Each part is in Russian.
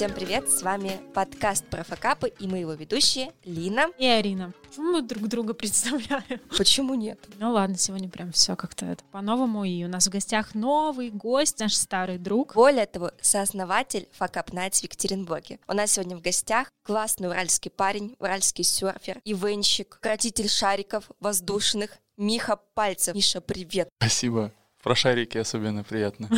Всем привет, с вами подкаст про факапы и мы его ведущие Лина и Арина. Почему мы друг друга представляем? Почему нет? Ну ладно, сегодня прям все как-то это по-новому, и у нас в гостях новый гость, наш старый друг. Более того, сооснователь Факап Найтс в Екатеринбурге. У нас сегодня в гостях классный уральский парень, уральский серфер, ивенщик, кратитель шариков воздушных, Миха Пальцев. Миша, привет. Спасибо. Про шарики особенно приятно.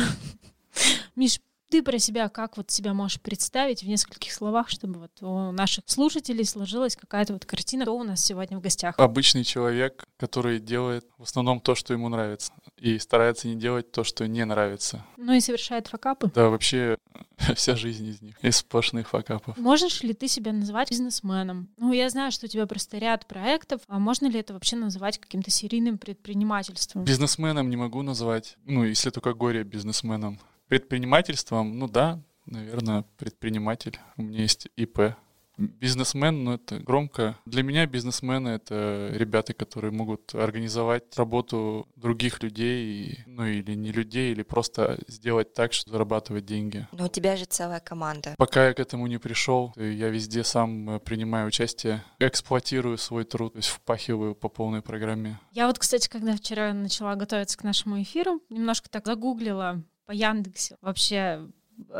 Миш, ты про себя как вот себя можешь представить в нескольких словах, чтобы вот у наших слушателей сложилась какая-то вот картина, кто у нас сегодня в гостях? Обычный человек, который делает в основном то, что ему нравится, и старается не делать то, что не нравится. Ну и совершает факапы? Да, вообще вся жизнь из них, из сплошных факапов. Можешь ли ты себя называть бизнесменом? Ну, я знаю, что у тебя просто ряд проектов, а можно ли это вообще называть каким-то серийным предпринимательством? Бизнесменом не могу назвать, ну, если только горе бизнесменом. Предпринимательством, ну да, наверное, предприниматель. У меня есть ИП. Бизнесмен, ну это громко. Для меня бизнесмены — это ребята, которые могут организовать работу других людей, ну или не людей, или просто сделать так, что зарабатывать деньги. Но у тебя же целая команда. Пока я к этому не пришел, я везде сам принимаю участие, эксплуатирую свой труд, то есть впахиваю по полной программе. Я вот, кстати, когда вчера начала готовиться к нашему эфиру, немножко так загуглила по Яндексе вообще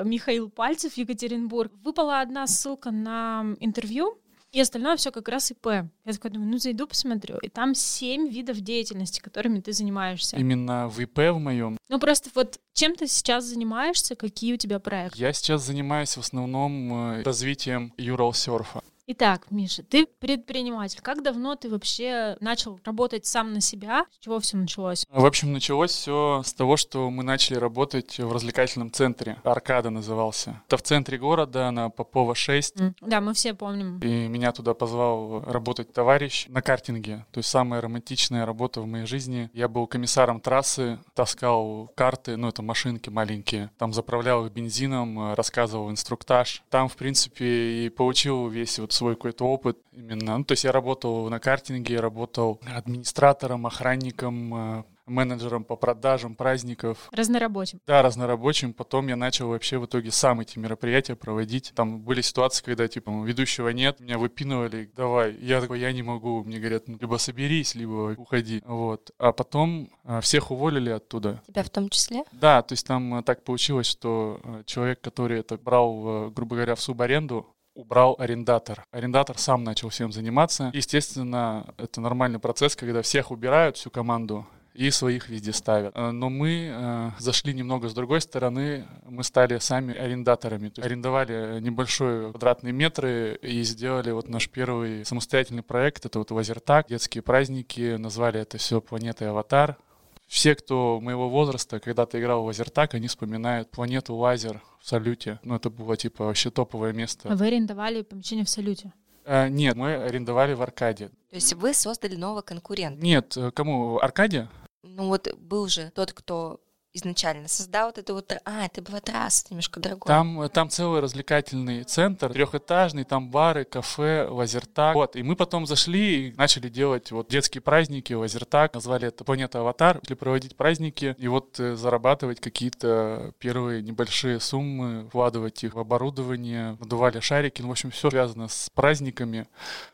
Михаил Пальцев, Екатеринбург. Выпала одна ссылка на интервью, и остальное все как раз ИП. Я такая думаю, ну зайду посмотрю. И там семь видов деятельности, которыми ты занимаешься. Именно в ИП в моем? Ну просто вот чем ты сейчас занимаешься, какие у тебя проекты? Я сейчас занимаюсь в основном э, развитием юрал-серфа. Итак, Миша, ты предприниматель. Как давно ты вообще начал работать сам на себя? С чего все началось? В общем, началось все с того, что мы начали работать в развлекательном центре. Аркада назывался. Это в центре города, на Попова 6. Mm. Да, мы все помним. И меня туда позвал работать товарищ на картинге. То есть самая романтичная работа в моей жизни. Я был комиссаром трассы, таскал карты, ну это машинки маленькие. Там заправлял их бензином, рассказывал инструктаж. Там, в принципе, и получил весь вот свой какой-то опыт именно. Ну, то есть я работал на картинге, работал администратором, охранником, э, менеджером по продажам праздников. Разнорабочим. Да, разнорабочим. Потом я начал вообще в итоге сам эти мероприятия проводить. Там были ситуации, когда, типа, ведущего нет, меня выпинывали, давай. Я такой, я не могу. Мне говорят, ну, либо соберись, либо уходи. Вот. А потом а, всех уволили оттуда. Тебя в том числе? Да, то есть там а, так получилось, что человек, который это брал, грубо говоря, в субаренду, убрал арендатор. Арендатор сам начал всем заниматься. Естественно, это нормальный процесс, когда всех убирают, всю команду, и своих везде ставят. Э, но мы э, зашли немного с другой стороны, мы стали сами арендаторами. То есть арендовали небольшой квадратные метры и сделали вот наш первый самостоятельный проект. Это вот лазертаг, детские праздники, назвали это все планетой Аватар. Все, кто моего возраста когда-то играл в лазертаг, они вспоминают планету Лазер в Салюте. Ну, это было, типа, вообще топовое место. А вы арендовали помещение в Салюте? А, нет, мы арендовали в Аркаде. То есть вы создали нового конкурента? Нет, э, кому? Аркаде? Ну вот был же тот, кто изначально создал вот это вот... А, это была трасса немножко другое. Там, там целый развлекательный центр, трехэтажный, там бары, кафе, лазертак. Вот, и мы потом зашли и начали делать вот детские праздники, лазертак, назвали это «Планета Аватар», начали проводить праздники и вот э, зарабатывать какие-то первые небольшие суммы, вкладывать их в оборудование, надували шарики, ну, в общем, все связано с праздниками.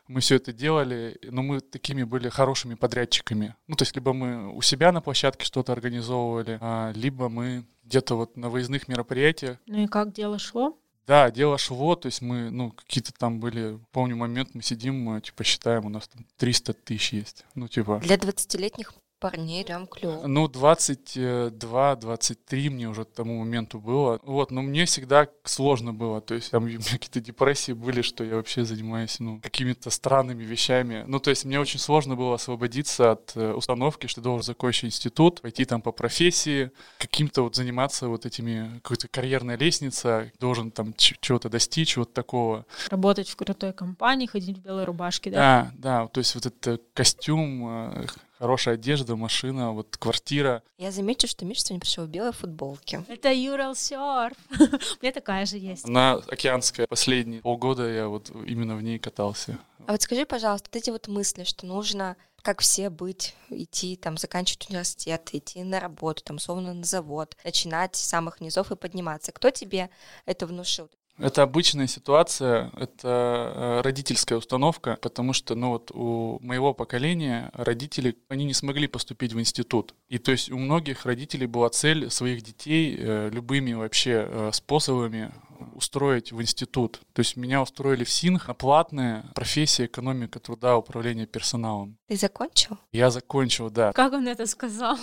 Мы все это делали, но мы такими были хорошими подрядчиками. Ну, то есть либо мы у себя на площадке что-то организовывали, а либо мы где-то вот на выездных мероприятиях. Ну и как дело шло? Да, дело шло, то есть мы, ну, какие-то там были, помню момент, мы сидим, мы, типа, считаем, у нас там 300 тысяч есть, ну, типа... Для 20-летних парней прям клево. Ну, 22-23 мне уже к тому моменту было. Вот, но мне всегда сложно было. То есть там у меня какие-то депрессии были, что я вообще занимаюсь, ну, какими-то странными вещами. Ну, то есть мне очень сложно было освободиться от э, установки, что должен закончить институт, пойти там по профессии, каким-то вот заниматься вот этими, какой-то карьерная лестница, должен там чего-то достичь, вот такого. Работать в крутой компании, ходить в белой рубашке, да? Да, да, то есть вот этот костюм, э, хорошая одежда, машина, вот квартира. Я замечу, что Миша сегодня пришел в белой футболке. Это Юрал Серф. У меня такая же есть. Она океанская. Последние полгода я вот именно в ней катался. А вот скажи, пожалуйста, вот эти вот мысли, что нужно как все быть, идти, там, заканчивать университет, идти на работу, там, словно на завод, начинать с самых низов и подниматься. Кто тебе это внушил? Это обычная ситуация, это э, родительская установка, потому что, ну вот у моего поколения родители, они не смогли поступить в институт. И то есть у многих родителей была цель своих детей э, любыми вообще э, способами устроить в институт. То есть меня устроили в СИНХ на платная профессия экономика труда, управление персоналом. Ты закончил? Я закончил, да. Как он это сказал?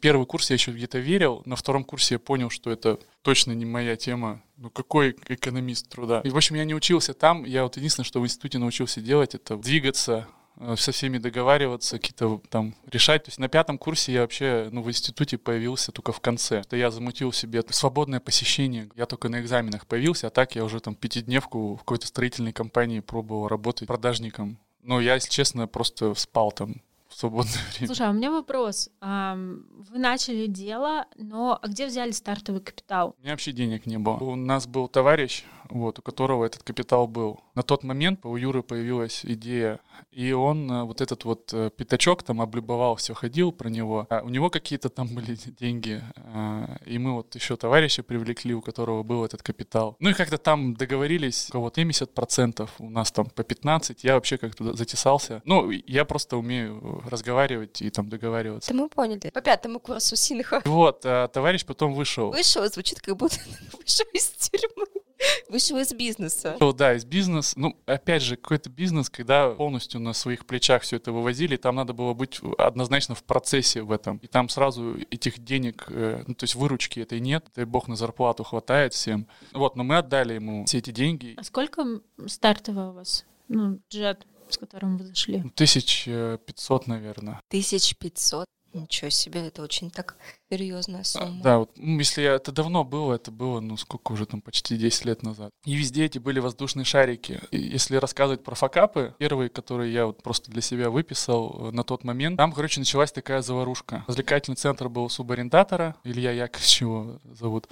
Первый курс я еще где-то верил, на втором курсе я понял, что это точно не моя тема. Ну какой экономист труда? И, в общем, я не учился там. Я вот единственное, что в институте научился делать, это двигаться, э, со всеми договариваться, какие-то там решать. То есть на пятом курсе я вообще ну, в институте появился только в конце. Это я замутил себе свободное посещение. Я только на экзаменах появился, а так я уже там пятидневку в какой-то строительной компании пробовал работать продажником. Но я, если честно, просто спал там в свободное время. Слушай, а у меня вопрос. Вы начали дело, но а где взяли стартовый капитал? У меня вообще денег не было. У нас был товарищ, вот, у которого этот капитал был. На тот момент у Юры появилась идея, и он э, вот этот вот э, пятачок там облюбовал, все ходил про него. А у него какие-то там были деньги, а, и мы вот еще товарища привлекли, у которого был этот капитал. Ну и как-то там договорились, у кого-то 70%, у нас там по 15, я вообще как-то затесался. Ну, я просто умею разговаривать и там договариваться. Это мы поняли. По пятому курсу Синха. Вот, а товарищ потом вышел. Вышел, звучит как будто вышел из тюрьмы. Вышел из бизнеса. Ну, да, из бизнеса. Ну, опять же, какой-то бизнес, когда полностью на своих плечах все это вывозили, там надо было быть однозначно в процессе в этом. И там сразу этих денег, э, ну, то есть выручки этой нет, дай бог на зарплату хватает всем. Вот, но мы отдали ему все эти деньги. А сколько стартового у вас? Ну, джет, с которым вы зашли? 1500, наверное. 1500? Ничего себе, это очень так серьезная сумма. Да, вот, ну, если это давно было, это было, ну, сколько уже там, почти 10 лет назад. И везде эти были воздушные шарики. И если рассказывать про факапы, первые, которые я вот просто для себя выписал э, на тот момент, там, короче, началась такая заварушка. Развлекательный центр был субарендатора, Илья Яковлевич его зовут,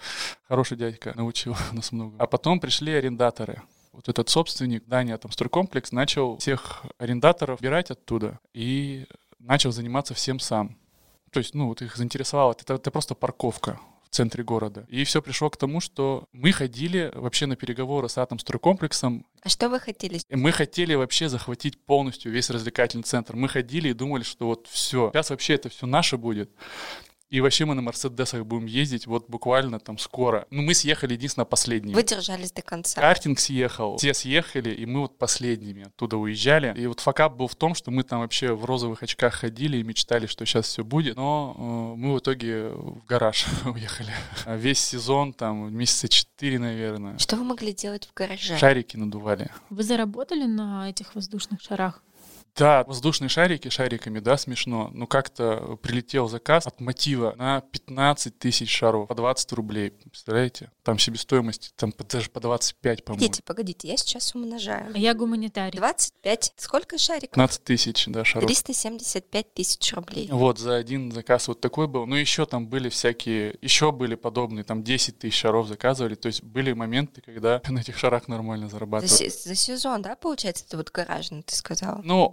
хороший дядька, научил нас много. А потом пришли арендаторы вот этот собственник здания, там, стройкомплекс, начал всех арендаторов убирать оттуда и начал заниматься всем сам. То есть, ну, вот их заинтересовало. Это, это просто парковка в центре города. И все пришло к тому, что мы ходили вообще на переговоры с Атомстройкомплексом. А что вы хотели? Мы хотели вообще захватить полностью весь развлекательный центр. Мы ходили и думали, что вот все, сейчас вообще это все наше будет. И вообще мы на Мерседесах будем ездить вот буквально там скоро. Ну, мы съехали единственно последними. Вы держались до конца. Картинг съехал, все съехали, и мы вот последними оттуда уезжали. И вот факап был в том, что мы там вообще в розовых очках ходили и мечтали, что сейчас все будет. Но э, мы в итоге в гараж уехали. А весь сезон, там, месяца четыре, наверное. Что вы могли делать в гараже? Шарики надували. Вы заработали на этих воздушных шарах? Да, воздушные шарики шариками, да, смешно. Но как-то прилетел заказ от мотива на 15 тысяч шаров по 20 рублей. Представляете? Там себестоимость там даже по 25, по-моему. Погодите, погодите, я сейчас умножаю. А я гуманитарий. 25. Сколько шариков? 15 тысяч, да, шаров. 375 тысяч рублей. Вот, за один заказ вот такой был. Ну, еще там были всякие, еще были подобные, там 10 тысяч шаров заказывали. То есть были моменты, когда на этих шарах нормально зарабатывали. За, за сезон, да, получается, это вот гаражный, ты сказал? Ну,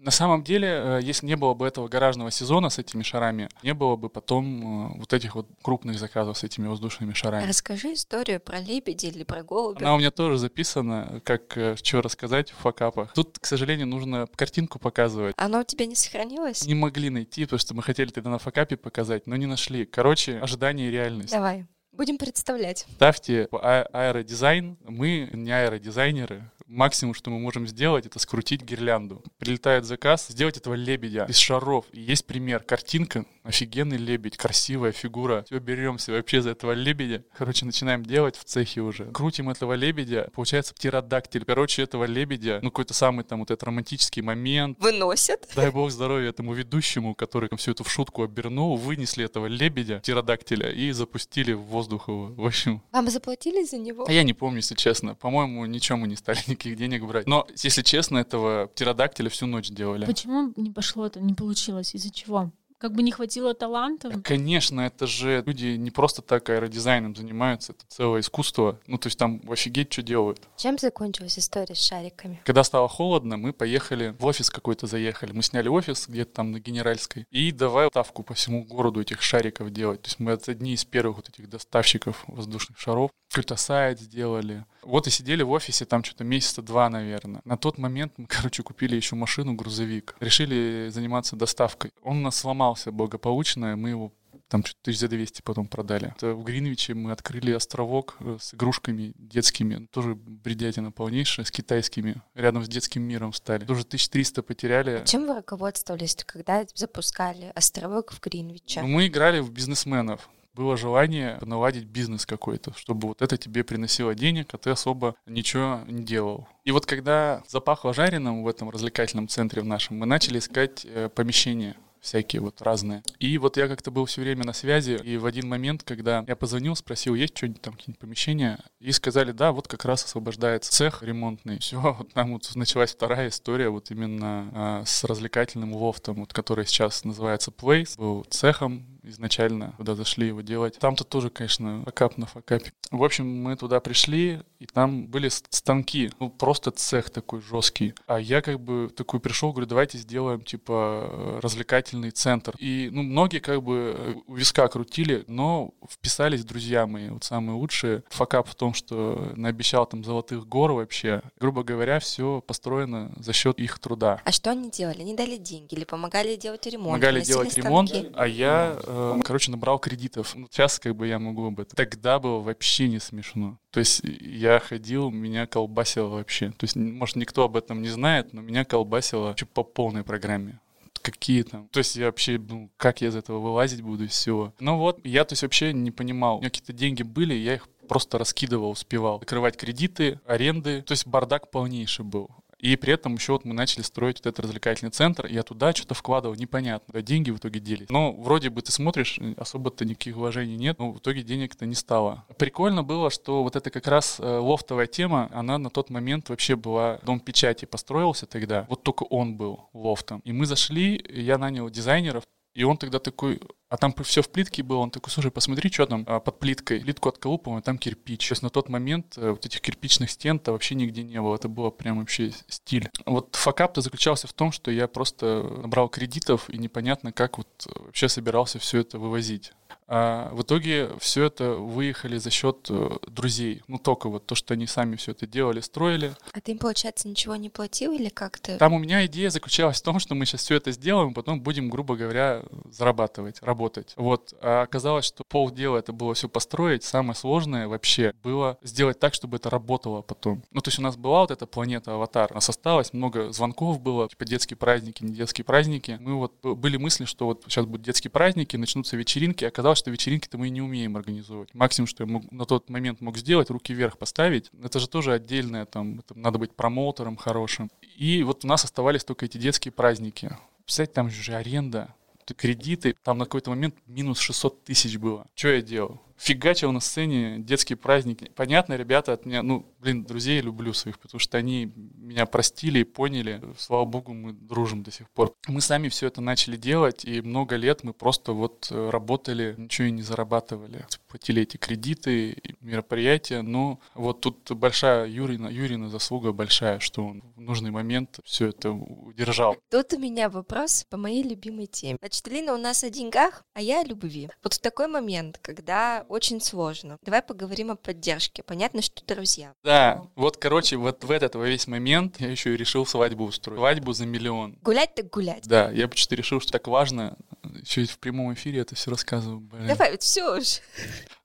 на самом деле, э, если не было бы этого гаражного сезона с этими шарами, не было бы потом э, вот этих вот крупных заказов с этими воздушными шарами. Расскажи историю про лебеди или про голубя. Она у меня тоже записана, как э, что рассказать в факапах. Тут, к сожалению, нужно картинку показывать. Она у тебя не сохранилась? Не могли найти, потому что мы хотели тогда на факапе показать, но не нашли. Короче, ожидание и реальность. Давай. Будем представлять. Ставьте а- аэродизайн. Мы не аэродизайнеры, максимум, что мы можем сделать, это скрутить гирлянду. Прилетает заказ, сделать этого лебедя из шаров. И есть пример, картинка, офигенный лебедь, красивая фигура. Все, беремся вообще за этого лебедя. Короче, начинаем делать в цехе уже. Крутим этого лебедя, получается птеродактиль. Короче, этого лебедя, ну какой-то самый там вот этот романтический момент. Выносят. Дай бог здоровья этому ведущему, который всю эту в шутку обернул, вынесли этого лебедя, птеродактиля, и запустили в воздух его. В общем... Вам заплатили за него? А я не помню, если честно. По-моему, ничего мы не стали никаких денег брать. Но, если честно, этого птеродактиля всю ночь делали. Почему не пошло это, не получилось? Из-за чего? Как бы не хватило талантов. Конечно, это же люди не просто так аэродизайном занимаются, это целое искусство. Ну, то есть там офигеть, что делают. Чем закончилась история с шариками? Когда стало холодно, мы поехали в офис какой-то заехали. Мы сняли офис где-то там на Генеральской. И давай ставку по всему городу этих шариков делать. То есть мы одни из первых вот этих доставщиков воздушных шаров. Какой-то сайт сделали. Вот и сидели в офисе там что-то месяца два, наверное. На тот момент мы, короче, купили еще машину, грузовик. Решили заниматься доставкой. Он у нас сломался благополучно, мы его там чуть тысяч за 200 потом продали. Это в Гринвиче мы открыли островок э, с игрушками детскими, тоже бредятина полнейшая, с китайскими, рядом с детским миром стали. Тоже 1300 потеряли. А чем вы руководствовались, когда запускали островок в Гринвиче? Ну, мы играли в бизнесменов было желание наладить бизнес какой-то, чтобы вот это тебе приносило денег, а ты особо ничего не делал. И вот когда запахло жареным в этом развлекательном центре в нашем, мы начали искать э, помещение всякие вот разные. И вот я как-то был все время на связи, и в один момент, когда я позвонил, спросил, есть что-нибудь там, какие-нибудь помещения, и сказали, да, вот как раз освобождается цех ремонтный. Все, вот там вот началась вторая история вот именно а, с развлекательным лофтом, вот, который сейчас называется Place, был цехом изначально, куда зашли его делать. Там-то тоже, конечно, факап на факапе. В общем, мы туда пришли, и там были станки, ну, просто цех такой жесткий. А я как бы такой пришел, говорю, давайте сделаем, типа, развлекательный центр. И, ну, многие как бы у виска крутили, но вписались друзья мои, вот самые лучшие. Факап в том, что наобещал там золотых гор вообще. Грубо говоря, все построено за счет их труда. А что они делали? Они дали деньги или помогали делать ремонт? Помогали делать станки? ремонт, а я э, короче, набрал кредитов. Ну, сейчас как бы я могу об этом. Тогда было вообще не смешно. То есть я ходил, меня колбасило вообще. То есть, может, никто об этом не знает, но меня колбасило по полной программе какие там. То есть я вообще, ну, как я из этого вылазить буду из всего. Ну вот, я, то есть, вообще не понимал. У меня какие-то деньги были, я их просто раскидывал, успевал. Закрывать кредиты, аренды. То есть бардак полнейший был. И при этом еще вот мы начали строить вот этот развлекательный центр, я туда что-то вкладывал, непонятно. Да, деньги в итоге делись. Но вроде бы ты смотришь, особо-то никаких вложений нет, но в итоге денег-то не стало. Прикольно было, что вот эта как раз э, лофтовая тема, она на тот момент вообще была, дом печати построился тогда, вот только он был лофтом. И мы зашли, я нанял дизайнеров, и он тогда такой, а там все в плитке было, он такой, слушай, посмотри, что там а, под плиткой. Плитку отколупываем, а там кирпич. То есть на тот момент э, вот этих кирпичных стен-то вообще нигде не было. Это было прям вообще стиль. Вот факап-то заключался в том, что я просто набрал кредитов и непонятно, как вот вообще собирался все это вывозить. А в итоге все это выехали за счет э, друзей. Ну, только вот то, что они сами все это делали, строили. А ты им, получается, ничего не платил или как то Там у меня идея заключалась в том, что мы сейчас все это сделаем, потом будем, грубо говоря, зарабатывать, работать. Вот. А оказалось, что полдела это было все построить. Самое сложное вообще было сделать так, чтобы это работало потом. Ну, то есть у нас была вот эта планета Аватар. У нас осталось много звонков было, типа детские праздники, не детские праздники. Мы вот были мысли, что вот сейчас будут детские праздники, начнутся вечеринки. Оказалось, что вечеринки-то мы не умеем организовывать. Максимум, что я мог, на тот момент мог сделать, руки вверх поставить. Это же тоже отдельное, там, это надо быть промоутером хорошим. И вот у нас оставались только эти детские праздники. Представляете, там же аренда, кредиты, там на какой-то момент минус 600 тысяч было. Что я делал? Фигачил на сцене детские праздники. Понятно, ребята от меня, ну, блин, друзей люблю своих, потому что они меня простили и поняли. Слава богу, мы дружим до сих пор. Мы сами все это начали делать, и много лет мы просто вот э, работали, ничего и не зарабатывали. Платили эти кредиты, мероприятия, но вот тут большая Юрина, Юрина заслуга большая, что он в нужный момент все это удержал. Тут у меня вопрос по моей любимой теме. Значит, Лина у нас о деньгах, а я о любви. Вот в такой момент, когда очень сложно. Давай поговорим о поддержке. Понятно, что друзья. Да, вот, короче, вот в этот во весь момент я еще и решил свадьбу устроить. Свадьбу за миллион. Гулять так гулять. Да, я почти решил, что так важно. Еще в прямом эфире это все рассказываю. Блин. Давай, вот все уж.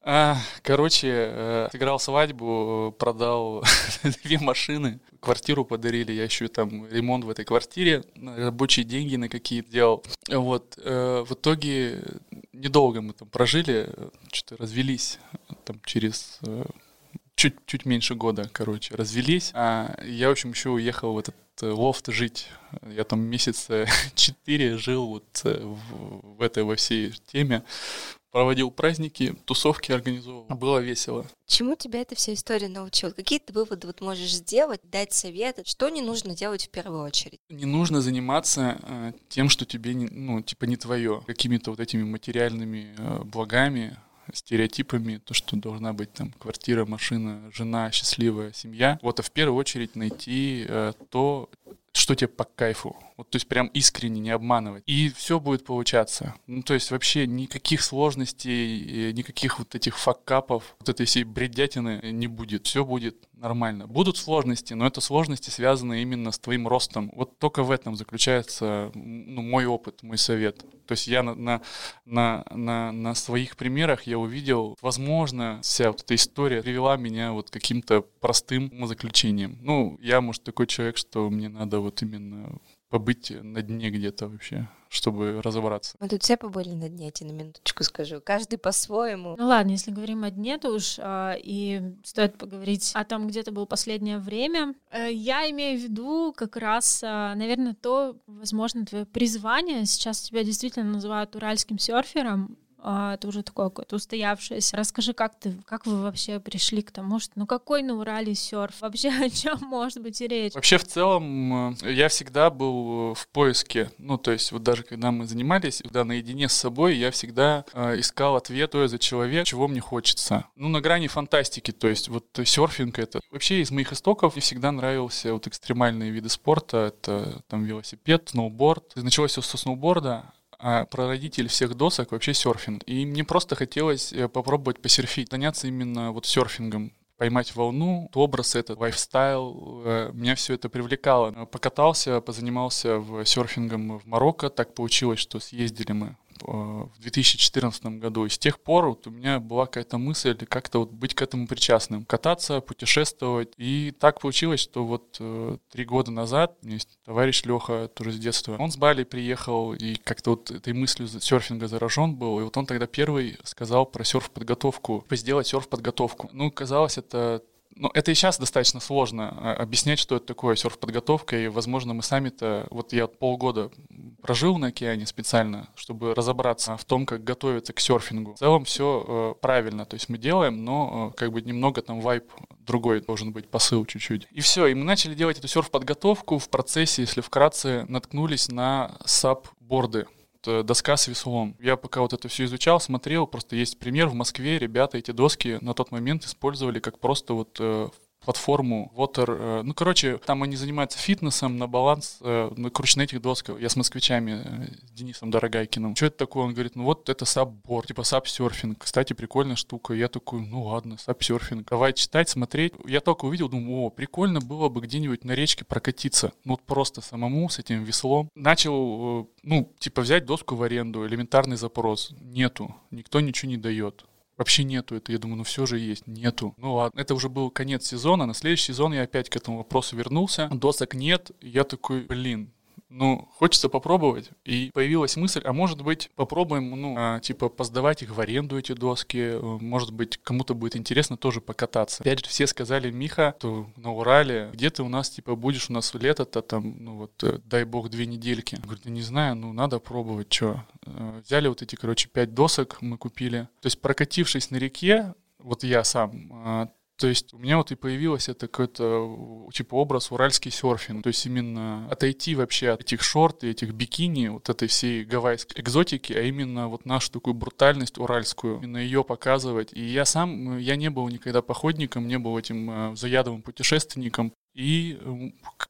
А, короче, э, сыграл свадьбу, продал две машины, квартиру подарили, я еще там ремонт в этой квартире, рабочие деньги на какие-то делал. Вот, э, в итоге недолго мы там прожили, что-то развелись там через э, чуть, чуть меньше года, короче, развелись. А я, в общем, еще уехал в этот лофт жить. Я там месяца четыре жил вот в, в этой во всей теме проводил праздники, тусовки организовывал. Было весело. Чему тебя эта вся история научила? Какие ты выводы вот можешь сделать, дать советы? Что не нужно делать в первую очередь? Не нужно заниматься э, тем, что тебе, не, ну, типа не твое, какими-то вот этими материальными э, благами, стереотипами, то, что должна быть там квартира, машина, жена, счастливая семья. Вот, а в первую очередь найти э, то, что тебе по кайфу. Вот, то есть прям искренне не обманывать. И все будет получаться. Ну, то есть вообще никаких сложностей, никаких вот этих факапов, вот этой всей бредятины не будет. Все будет нормально. Будут сложности, но это сложности связаны именно с твоим ростом. Вот только в этом заключается ну, мой опыт, мой совет. То есть я на, на, на, на, на своих примерах я увидел, возможно, вся вот эта история привела меня вот каким-то простым заключением. Ну, я, может, такой человек, что мне надо вот именно побыть на дне где-то вообще, чтобы разобраться. Мы тут все побыли на дне, я тебе на минуточку скажу. Каждый по-своему. Ну ладно, если говорим о дне, то уж а, и стоит поговорить о том, где ты был последнее время. А, я имею в виду как раз, а, наверное, то, возможно, твое призвание. Сейчас тебя действительно называют уральским серфером это уже такое какое-то устоявшееся. Расскажи, как ты, как вы вообще пришли к тому, что ну какой на Урале серф? Вообще о чем может быть и речь? Вообще в целом э, я всегда был в поиске, ну то есть вот даже когда мы занимались, когда наедине с собой, я всегда э, искал ответ, то за человек, чего мне хочется. Ну на грани фантастики, то есть вот серфинг это. Вообще из моих истоков мне всегда нравился вот экстремальные виды спорта, это там велосипед, сноуборд. Началось все со сноуборда, а прародитель всех досок вообще серфинг. И мне просто хотелось э, попробовать посерфить, заняться именно вот серфингом поймать волну, образ этот, лайфстайл, э, меня все это привлекало. Покатался, позанимался в серфингом в Марокко, так получилось, что съездили мы в 2014 году. И с тех пор вот у меня была какая-то мысль как-то вот быть к этому причастным, кататься, путешествовать. И так получилось, что вот э, три года назад у меня есть товарищ Леха, тоже с детства, он с Бали приехал и как-то вот этой мыслью серфинга заражен был. И вот он тогда первый сказал про серф-подготовку, сделать серф-подготовку. Ну, казалось, это ну, это и сейчас достаточно сложно а, объяснять, что это такое серф-подготовка, и, возможно, мы сами-то... Вот я полгода прожил на океане специально, чтобы разобраться в том, как готовиться к серфингу. В целом все э, правильно, то есть мы делаем, но э, как бы немного там вайп другой должен быть, посыл чуть-чуть. И все, и мы начали делать эту серф-подготовку. В процессе, если вкратце, наткнулись на саб-борды. Доска с веслом. Я пока вот это все изучал, смотрел, просто есть пример в Москве, ребята эти доски на тот момент использовали как просто вот э, платформу Water. Э, ну, короче, там они занимаются фитнесом на баланс. Э, ну, короче, на этих досках. Я с москвичами, э, с Денисом Дорогайкиным. Что это такое? Он говорит, ну вот это сабборд, типа саб-серфинг. Кстати, прикольная штука. Я такой, ну ладно, саб-серфинг. Давай читать, смотреть. Я только увидел, думаю, о, прикольно было бы где-нибудь на речке прокатиться. Ну, вот просто самому с этим веслом. Начал, ну, типа взять доску в аренду, элементарный запрос. Нету. Никто ничего не дает. Вообще нету это. Я думаю, ну все же есть. Нету. Ну ладно. Это уже был конец сезона. На следующий сезон я опять к этому вопросу вернулся. Досок нет. Я такой, блин, ну, хочется попробовать. И появилась мысль, а может быть, попробуем, ну, а, типа, поздавать их в аренду, эти доски. Может быть, кому-то будет интересно тоже покататься. Опять же, все сказали, Миха, то на Урале, где ты у нас, типа, будешь у нас лето-то там, ну вот, э, дай бог, две недельки. Говорю, да не знаю, ну, надо пробовать, что. Э, взяли вот эти, короче, пять досок мы купили. То есть, прокатившись на реке, вот я сам, а, то есть у меня вот и появилось это какой-то типа образ уральский серфинг. То есть именно отойти вообще от этих шорт и этих бикини, вот этой всей гавайской экзотики, а именно вот нашу такую брутальность уральскую, именно ее показывать. И я сам, я не был никогда походником, не был этим э, заядовым путешественником. И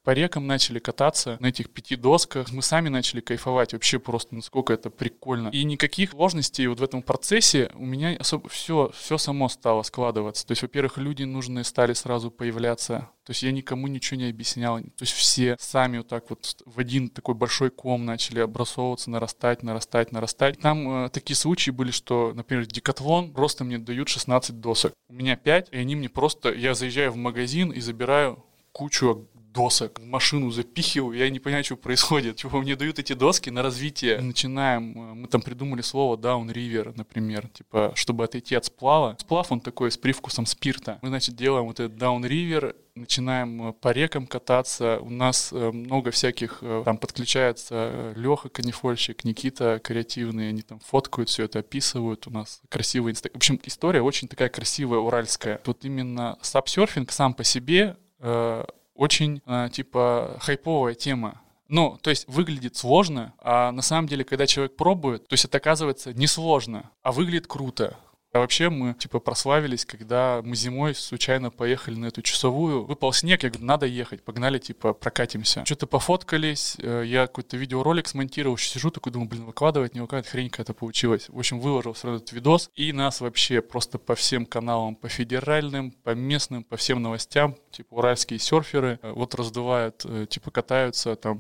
по рекам начали кататься на этих пяти досках. Мы сами начали кайфовать вообще просто, насколько это прикольно. И никаких сложностей вот в этом процессе у меня особо все, все само стало складываться. То есть, во-первых, люди нужные стали сразу появляться. То есть я никому ничего не объяснял. То есть все сами вот так вот в один такой большой ком начали обрасовываться, нарастать, нарастать, нарастать. Там э, такие случаи были, что, например, декатлон просто мне дают 16 досок. У меня 5, и они мне просто... Я заезжаю в магазин и забираю кучу досок, машину запихиваю, я не понимаю, что происходит. Чего мне дают эти доски на развитие. Начинаем, э, мы там придумали слово down river, например, типа, чтобы отойти от сплава. Сплав, он такой с привкусом спирта. Мы, значит, делаем вот этот down river, начинаем по рекам кататься. У нас много всяких, там подключается Леха Канифольщик, Никита креативные, они там фоткают все это, описывают. У нас красивый инстаграм. В общем, история очень такая красивая, уральская. Вот именно сапсерфинг сам по себе очень, типа, хайповая тема. Ну, то есть выглядит сложно, а на самом деле, когда человек пробует, то есть это оказывается несложно, а выглядит круто. А вообще мы, типа, прославились, когда мы зимой случайно поехали на эту часовую. Выпал снег, я говорю, надо ехать, погнали, типа, прокатимся. Что-то пофоткались, э, я какой-то видеоролик смонтировал, сижу такой, думаю, блин, выкладывать, не выкладывать, хрень какая-то получилась. В общем, выложил сразу этот видос, и нас вообще просто по всем каналам, по федеральным, по местным, по всем новостям, типа, уральские серферы, э, вот раздувают, э, типа, катаются там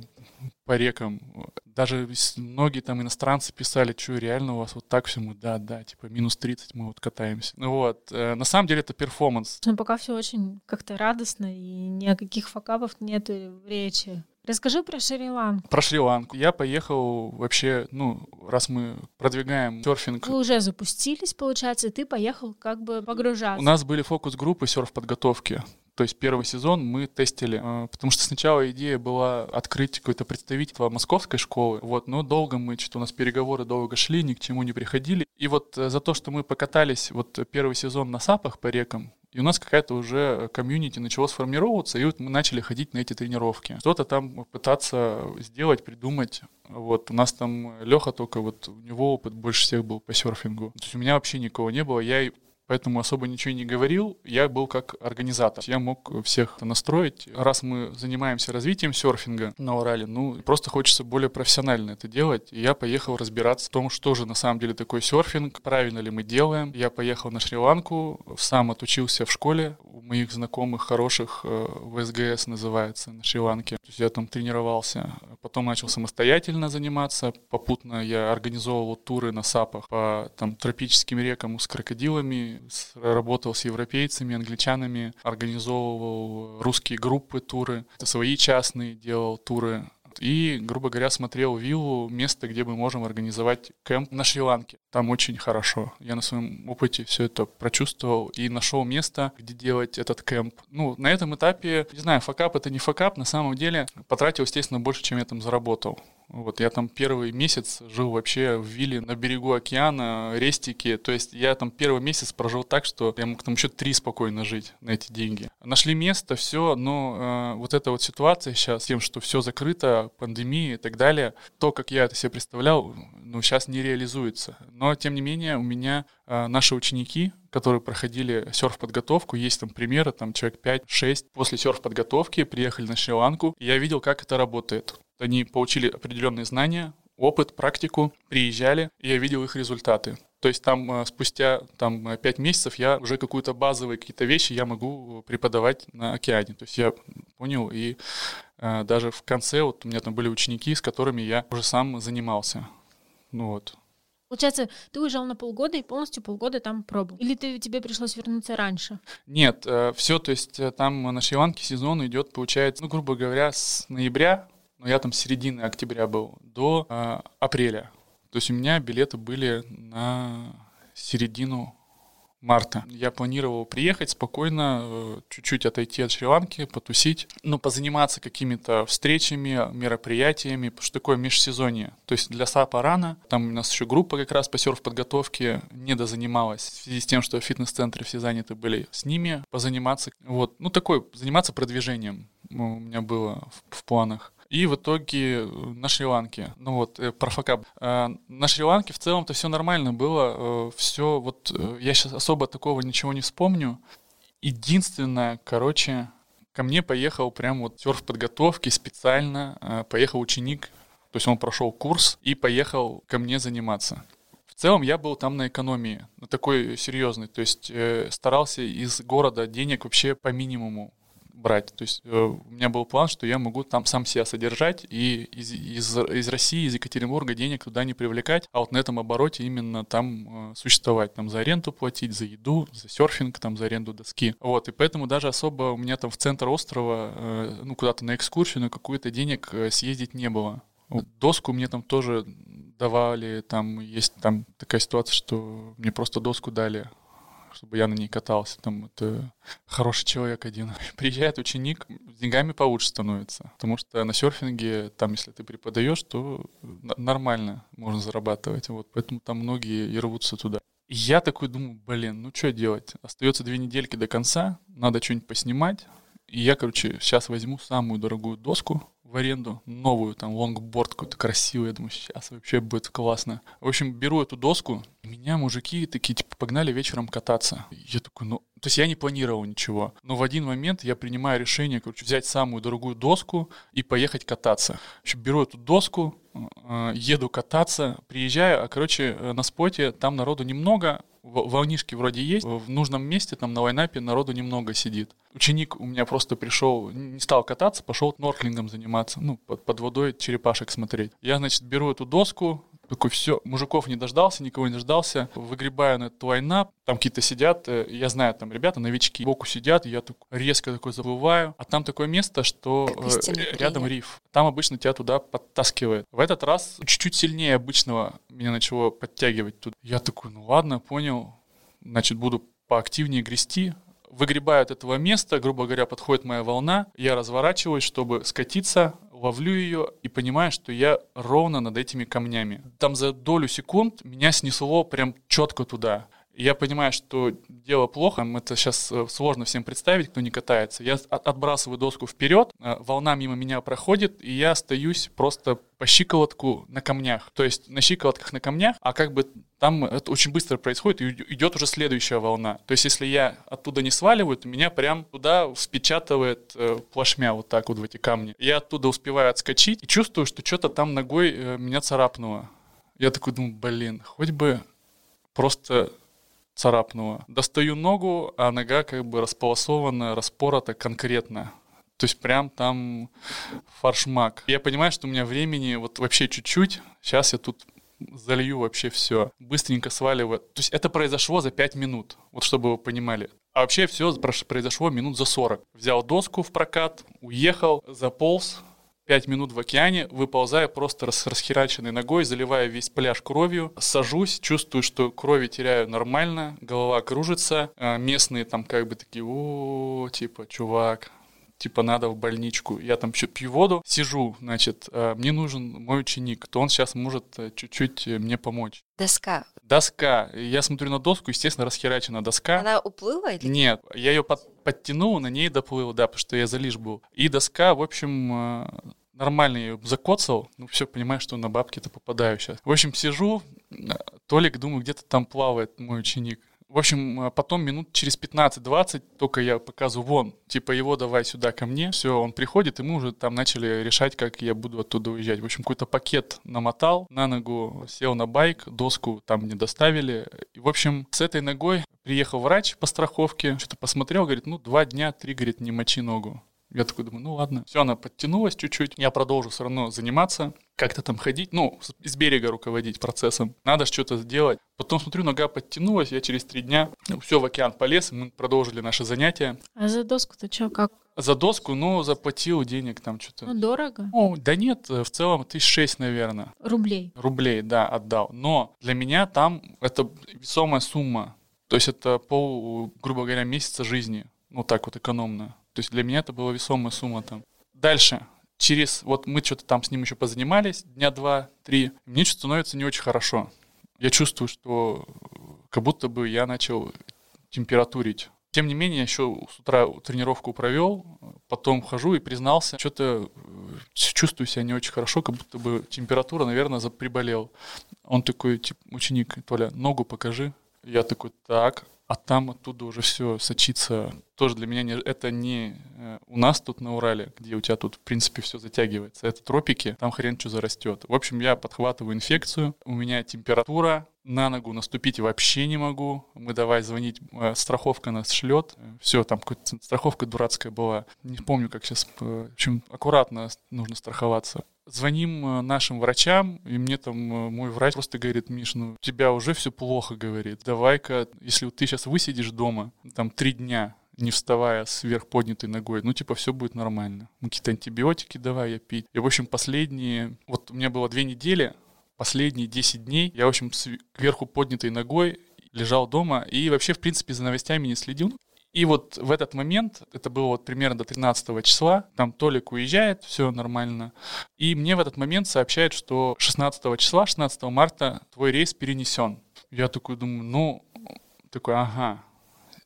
по рекам. Даже многие там иностранцы писали, что реально у вас вот так все, мы, да, да, типа минус 30 мы вот катаемся. Ну вот, э, на самом деле это перформанс. Но пока все очень как-то радостно, и ни о каких факапов нет речи. Расскажи про Шри-Ланку. Про Шри-Ланку. Я поехал вообще, ну, раз мы продвигаем серфинг. Вы уже запустились, получается, и ты поехал как бы погружаться. У нас были фокус-группы серф-подготовки. То есть первый сезон мы тестили, э, потому что сначала идея была открыть какое-то представительство московской школы, вот, но долго мы, что-то у нас переговоры долго шли, ни к чему не приходили. И вот э, за то, что мы покатались вот первый сезон на сапах по рекам, и у нас какая-то уже комьюнити начало сформироваться, и вот мы начали ходить на эти тренировки. Что-то там пытаться сделать, придумать. Вот, у нас там Леха только вот, у него опыт больше всех был по серфингу. То есть у меня вообще никого не было. Я поэтому особо ничего не говорил. Я был как организатор. Я мог всех настроить. Раз мы занимаемся развитием серфинга на Урале, ну, просто хочется более профессионально это делать. И я поехал разбираться в том, что же на самом деле такое серфинг, правильно ли мы делаем. Я поехал на Шри-Ланку, сам отучился в школе у моих знакомых хороших, э, в СГС называется, на Шри-Ланке. То есть я там тренировался. Потом начал самостоятельно заниматься. Попутно я организовывал туры на САПах по там, тропическим рекам с крокодилами, работал с европейцами, англичанами, организовывал русские группы, туры, свои частные делал туры и, грубо говоря, смотрел виллу, место, где мы можем организовать кемп на Шри-Ланке. Там очень хорошо. Я на своем опыте все это прочувствовал и нашел место, где делать этот кемп. Ну, на этом этапе, не знаю, факап это не факап, на самом деле потратил, естественно, больше, чем я там заработал. Вот я там первый месяц жил вообще в вилле на берегу океана, рестики. То есть я там первый месяц прожил так, что я мог там еще три спокойно жить на эти деньги. Нашли место, все, но э, вот эта вот ситуация сейчас тем, что все закрыто, пандемия и так далее, то, как я это себе представлял, ну, сейчас не реализуется. Но, тем не менее, у меня э, наши ученики, которые проходили серф-подготовку, есть там примеры, там человек 5-6 после серф-подготовки приехали на Шри-Ланку, и я видел, как это работает. Они получили определенные знания, опыт, практику, приезжали, и я видел их результаты. То есть там э, спустя там, 5 месяцев я уже какую-то базовые какие-то вещи я могу преподавать на океане. То есть я понял, и э, даже в конце вот у меня там были ученики, с которыми я уже сам занимался. Ну вот. Получается, ты уезжал на полгода и полностью полгода там пробовал? Или ты, тебе пришлось вернуться раньше? Нет, э, все, то есть э, там на Шри-Ланке сезон идет, получается, ну, грубо говоря, с ноября но я там с середины октября был, до э, апреля. То есть у меня билеты были на середину марта. Я планировал приехать спокойно, э, чуть-чуть отойти от Шри-Ланки, потусить, ну, позаниматься какими-то встречами, мероприятиями, потому что такое межсезонье. То есть для САПа рано, там у нас еще группа как раз по серф-подготовке не дозанималась в связи с тем, что фитнес-центры все заняты были с ними, позаниматься. Вот, ну, такой, заниматься продвижением у меня было в, в планах. И в итоге э, на Шри-Ланке, ну вот, э, про факап. Э, на Шри-Ланке в целом-то все нормально было, все, вот, я сейчас особо такого ничего не вспомню. Единственное, короче, ко мне поехал прям вот серф подготовки специально, поехал ученик, то есть он прошел курс и поехал ко мне заниматься. В целом я был там на экономии, на такой серьезный, то есть э, старался из города денег вообще по минимуму брать. То есть э, у меня был план, что я могу там сам себя содержать и из, из, из России, из Екатеринбурга денег туда не привлекать, а вот на этом обороте именно там э, существовать, там за аренду платить, за еду, за серфинг, там за аренду доски. Вот, и поэтому даже особо у меня там в центр острова, э, ну, куда-то на экскурсию, на какую-то денег съездить не было. Доску мне там тоже давали, там есть там такая ситуация, что мне просто доску дали чтобы я на ней катался. Там это хороший человек один. Приезжает ученик, с деньгами получше становится. Потому что на серфинге, там, если ты преподаешь, то нормально можно зарабатывать. Вот, поэтому там многие и рвутся туда. И я такой думаю, блин, ну что делать? Остается две недельки до конца, надо что-нибудь поснимать. И я, короче, сейчас возьму самую дорогую доску, в аренду, новую, там, лонгборд какой-то красивый, я думаю, сейчас вообще будет классно. В общем, беру эту доску, меня мужики такие, типа, погнали вечером кататься. Я такой, ну, то есть я не планировал ничего. Но в один момент я принимаю решение, короче, взять самую дорогую доску и поехать кататься. В общем, беру эту доску, э, еду кататься, приезжаю, а, короче, э, на споте там народу немного, волнишки вроде есть, в нужном месте, там на lineup е народу немного сидит. Ученик у меня просто пришел, не стал кататься, пошел снорклингом заниматься, ну, под, под водой черепашек смотреть. Я, значит, беру эту доску, такой, все, мужиков не дождался, никого не дождался. Выгребаю на этот lineup, там какие-то сидят, э, я знаю, там ребята, новички, боку сидят, я так резко такой заплываю. А там такое место, что э, рядом риф. Там обычно тебя туда подтаскивает. В этот раз чуть-чуть сильнее обычного меня начало подтягивать туда. Я такой, ну ладно, понял, значит, буду поактивнее грести, выгребаю от этого места, грубо говоря, подходит моя волна, я разворачиваюсь, чтобы скатиться, ловлю ее и понимаю, что я ровно над этими камнями. Там за долю секунд меня снесло прям четко туда. Я понимаю, что дело плохо, это сейчас э, сложно всем представить, кто не катается. Я отбрасываю доску вперед, э, волна мимо меня проходит, и я остаюсь просто по щиколотку на камнях. То есть на щиколотках на камнях, а как бы там это очень быстро происходит, и идет уже следующая волна. То есть если я оттуда не сваливаю, то меня прям туда впечатывает э, плашмя вот так вот в эти камни. Я оттуда успеваю отскочить и чувствую, что что-то там ногой меня царапнуло. Я такой думаю, блин, хоть бы просто царапнуло. Достаю ногу, а нога как бы располосована, распорота конкретно. То есть прям там фаршмак. Я понимаю, что у меня времени вот вообще чуть-чуть. Сейчас я тут залью вообще все. Быстренько сваливаю. То есть это произошло за 5 минут, вот чтобы вы понимали. А вообще все произошло минут за 40. Взял доску в прокат, уехал, заполз, Пять минут в океане, выползая просто с расхераченной ногой, заливая весь пляж кровью, сажусь, чувствую, что крови теряю нормально, голова кружится, а местные там как бы такие, о, типа, чувак, типа надо в больничку. Я там пью воду, сижу, значит, а, мне нужен мой ученик, то он сейчас может э, чуть-чуть э, мне помочь. Доска. Доска. Я смотрю на доску, естественно, расхерачена доска. Она уплыла или? Нет, я ее под, подтянул, на ней доплыл, да, потому что я залишь был. И доска, в общем, э, нормально ее закоцал, ну все, понимаю, что на бабки-то попадаю сейчас. В общем, сижу, э, Толик, думаю, где-то там плавает мой ученик. В общем, э, потом минут через 15-20 только я показываю, вон, типа его давай сюда ко мне. Все, он приходит, и мы уже там начали решать, как я буду оттуда уезжать. В общем, какой-то пакет намотал, на ногу сел на байк, доску там не доставили. И, в общем, с этой ногой приехал врач по страховке, что-то посмотрел, говорит, ну, два дня, три, говорит, не мочи ногу. Я такой думаю, ну ладно. Все, она подтянулась чуть-чуть. Я продолжу все равно заниматься, как-то там ходить, ну, из берега руководить процессом. Надо что-то сделать. Потом смотрю, нога подтянулась, я через три дня ну, все в океан полез, мы продолжили наши занятия. А за доску-то что, как? За доску, ну, заплатил денег там что-то. Ну, дорого? Ну, да нет, в целом тысяч шесть, наверное. Рублей? Рублей, да, отдал. Но для меня там это весомая сумма. То есть это пол, грубо говоря, месяца жизни. Ну, так вот экономно. То есть для меня это была весомая сумма там. Дальше, через, вот мы что-то там с ним еще позанимались, дня два-три, мне что-то становится не очень хорошо. Я чувствую, что как будто бы я начал температурить. Тем не менее, еще с утра тренировку провел, потом хожу и признался, что-то чувствую себя не очень хорошо, как будто бы температура, наверное, приболел. Он такой, типа, ученик, Толя, ногу покажи. Я такой, так, а там оттуда уже все сочится. Тоже для меня не, это не э, у нас тут на Урале, где у тебя тут, в принципе, все затягивается. Это тропики, там хрен что зарастет. В общем, я подхватываю инфекцию, у меня температура, на ногу наступить вообще не могу. Мы давай звонить, э, страховка нас шлет. Все, там какая-то страховка дурацкая была. Не помню, как сейчас. Э, в общем, аккуратно нужно страховаться. Звоним э, нашим врачам, и мне там мой врач просто говорит, Миш, ну у тебя уже все плохо, говорит. Давай-ка, если ты сейчас высидишь дома, там три дня, не вставая сверх поднятой ногой, ну, типа, все будет нормально. Ну, какие-то антибиотики давай я пить. И, в общем, последние... Вот у меня было две недели, последние 10 дней я, в общем, кверху поднятой ногой лежал дома и вообще, в принципе, за новостями не следил. И вот в этот момент, это было вот примерно до 13 числа, там Толик уезжает, все нормально. И мне в этот момент сообщают, что 16 числа, 16 марта твой рейс перенесен. Я такой думаю, ну, такой, ага,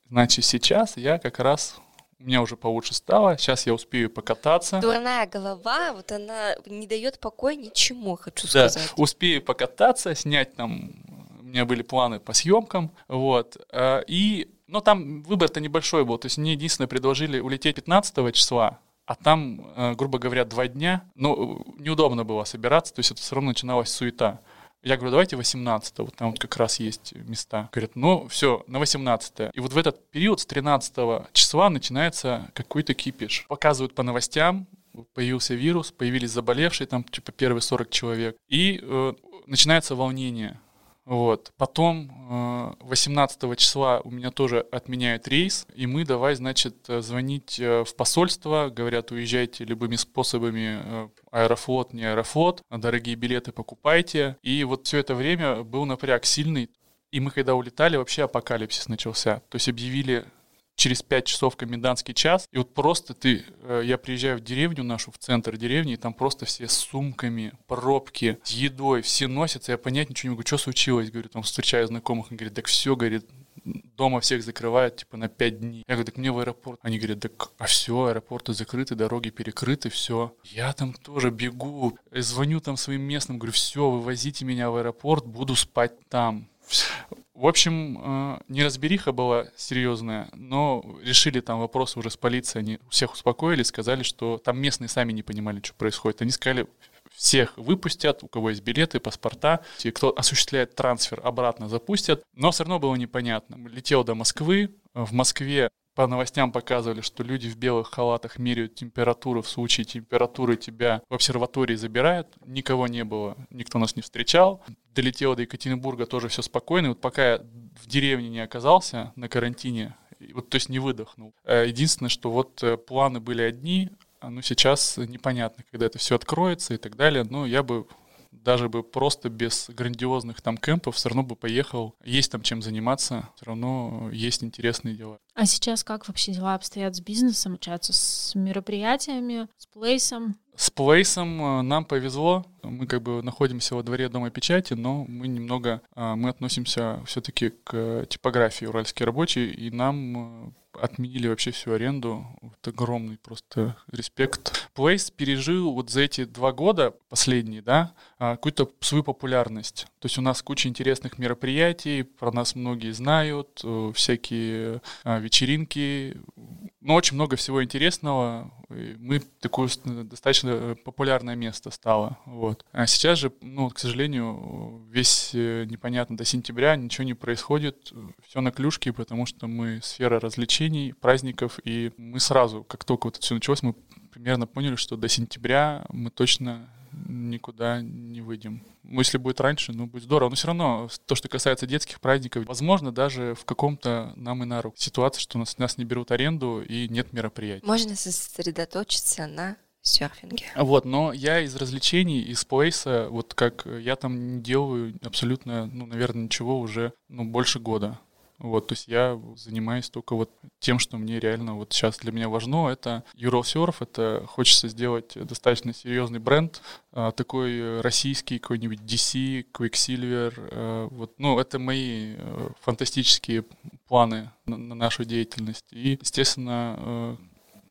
значит, сейчас я как раз у меня уже получше стало, сейчас я успею покататься. Дурная голова, вот она не дает покоя ничему, хочу да, сказать. успею покататься, снять там, у меня были планы по съемкам, вот, э, и, но там выбор-то небольшой был, то есть мне единственное предложили улететь 15 числа, а там, э, грубо говоря, два дня, ну, неудобно было собираться, то есть это все равно начиналась суета. Я говорю, давайте 18 вот там вот как раз есть места. Говорят, ну все, на 18 И вот в этот период с 13 числа начинается какой-то кипиш. Показывают по новостям, появился вирус, появились заболевшие, там типа первые 40 человек. И э, начинается волнение. Вот. Потом 18 э, числа у меня тоже отменяют рейс, и мы давай, значит, э, звонить э, в посольство, говорят, уезжайте любыми способами, аэрофлот, не аэрофлот, дорогие билеты покупайте. И вот все это время был напряг сильный, и мы когда улетали, вообще апокалипсис начался. То есть объявили через 5 часов комендантский час, и вот просто ты, э, я приезжаю в деревню нашу, в центр деревни, и там просто все с сумками, пробки, с едой, все носятся, я понять ничего не могу, что случилось, говорю, там встречаю знакомых, он говорит, так все, говорит, дома всех закрывают, типа, на 5 дней. Я говорю, так мне в аэропорт. Они говорят, так, а все, аэропорты закрыты, дороги перекрыты, все. Я там тоже бегу, звоню там своим местным, говорю, все, вывозите меня в аэропорт, буду спать там. В общем, э, неразбериха была серьезная, но решили там вопросы уже с полицией, они всех успокоили, сказали, что там местные сами не понимали, что происходит. Они сказали, всех выпустят, у кого есть билеты, паспорта, те, кто осуществляет трансфер, обратно запустят. Но все равно было непонятно. Летел до Москвы, в Москве по новостям показывали, что люди в белых халатах меряют температуру, в случае температуры тебя в обсерватории забирают. Никого не было, никто нас не встречал. Долетело до Екатеринбурга тоже все спокойно. И вот пока я в деревне не оказался на карантине, вот, то есть не выдохнул. Э, единственное, что вот э, планы были одни, ну сейчас непонятно, когда это все откроется и так далее, но я бы даже бы просто без грандиозных там кемпов все равно бы поехал. Есть там чем заниматься, все равно есть интересные дела. А сейчас как вообще дела обстоят с бизнесом, общаться с мероприятиями, с плейсом? С плейсом э, нам повезло. Мы как бы находимся во дворе Дома печати, но мы немного, э, мы относимся все-таки к типографии «Уральский рабочий», и нам э, отменили вообще всю аренду. Вот огромный просто респект. Place пережил вот за эти два года последние, да, а, какую-то свою популярность. То есть у нас куча интересных мероприятий, про нас многие знают, э, всякие а, вечеринки, но очень много всего интересного. Мы такое достаточно популярное место стало. Вот. А сейчас же, ну, к сожалению, весь э, непонятно до сентября ничего не происходит. Все на клюшке, потому что мы сфера развлечений, праздников, и мы сразу, как только вот это все началось, мы примерно поняли, что до сентября мы точно никуда не выйдем. Ну, если будет раньше, ну, будет здорово. Но все равно, то, что касается детских праздников, возможно, даже в каком-то нам и на руку ситуация, что нас, нас не берут аренду и нет мероприятий. Можно сосредоточиться на серфинге. Вот, но я из развлечений, из плейса, вот как я там не делаю абсолютно, ну, наверное, ничего уже, ну, больше года. Вот, то есть я занимаюсь только вот тем, что мне реально вот сейчас для меня важно. Это Eurosurf, это хочется сделать достаточно серьезный бренд, а, такой российский какой-нибудь DC, Quicksilver. А, вот, ну, это мои э, фантастические планы на, на нашу деятельность. И, естественно, э,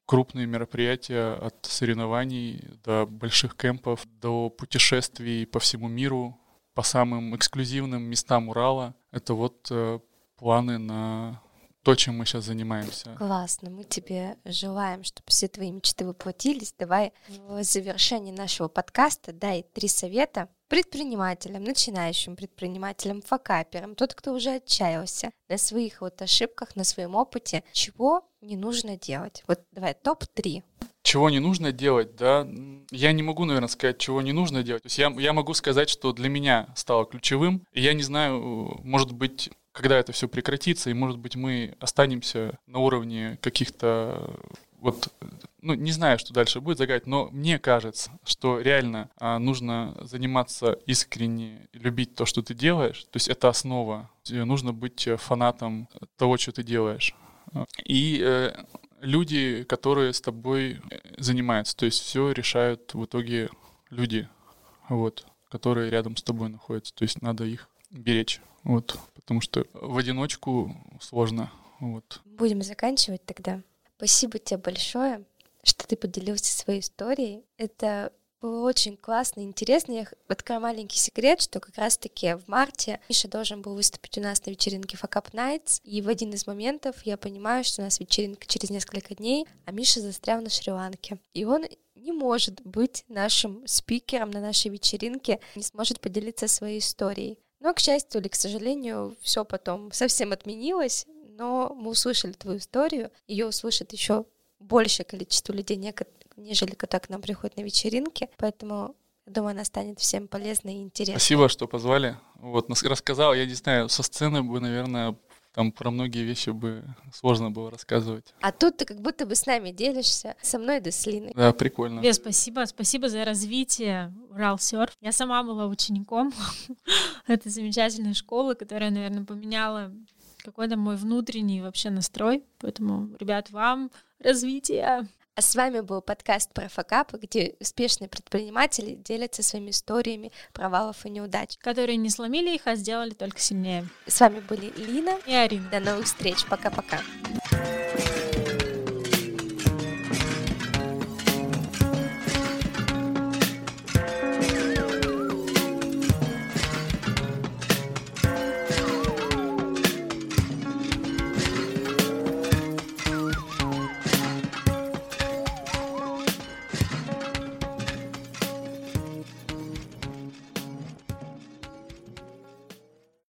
крупные мероприятия от соревнований до больших кемпов, до путешествий по всему миру, по самым эксклюзивным местам Урала. Это вот э, планы на то, чем мы сейчас занимаемся. Классно. Мы тебе желаем, чтобы все твои мечты воплотились. Давай в завершении нашего подкаста дай три совета предпринимателям, начинающим предпринимателям, факаперам, тот, кто уже отчаялся на своих вот ошибках, на своем опыте, чего не нужно делать. Вот давай топ-3. Чего не нужно делать, да? Я не могу, наверное, сказать, чего не нужно делать. То есть я, я могу сказать, что для меня стало ключевым. И я не знаю, может быть, когда это все прекратится, и, может быть, мы останемся на уровне каких-то вот ну, не знаю, что дальше будет загадать, но мне кажется, что реально а, нужно заниматься искренне, любить то, что ты делаешь. То есть это основа. Нужно быть фанатом того, что ты делаешь. И э, люди, которые с тобой занимаются, то есть все решают в итоге люди, вот, которые рядом с тобой находятся. То есть надо их беречь, вот, потому что в одиночку сложно, вот. Будем заканчивать тогда. Спасибо тебе большое, что ты поделился своей историей. Это было очень классно, интересно. Я открою маленький секрет, что как раз-таки в марте Миша должен был выступить у нас на вечеринке Fuck Up Nights, и в один из моментов я понимаю, что у нас вечеринка через несколько дней, а Миша застрял на Шри-Ланке. И он не может быть нашим спикером на нашей вечеринке, не сможет поделиться своей историей. Но, к счастью или к сожалению, все потом совсем отменилось, но мы услышали твою историю, ее услышит еще большее количество людей, нежели кто к нам приходит на вечеринки, поэтому Думаю, она станет всем полезной и интересной. Спасибо, что позвали. Вот, рассказал, я не знаю, со сцены бы, наверное, там про многие вещи бы сложно было рассказывать. А тут ты как будто бы с нами делишься, со мной да с Линой. Да, прикольно. Вес, спасибо. Спасибо за развитие Уралсерф. Я сама была учеником этой замечательной школы, которая, наверное, поменяла какой-то мой внутренний вообще настрой. Поэтому, ребят, вам развития. А с вами был подкаст про факапы, где успешные предприниматели делятся своими историями провалов и неудач. Которые не сломили их, а сделали только сильнее. С вами были Лина и Арина. До новых встреч. Пока-пока.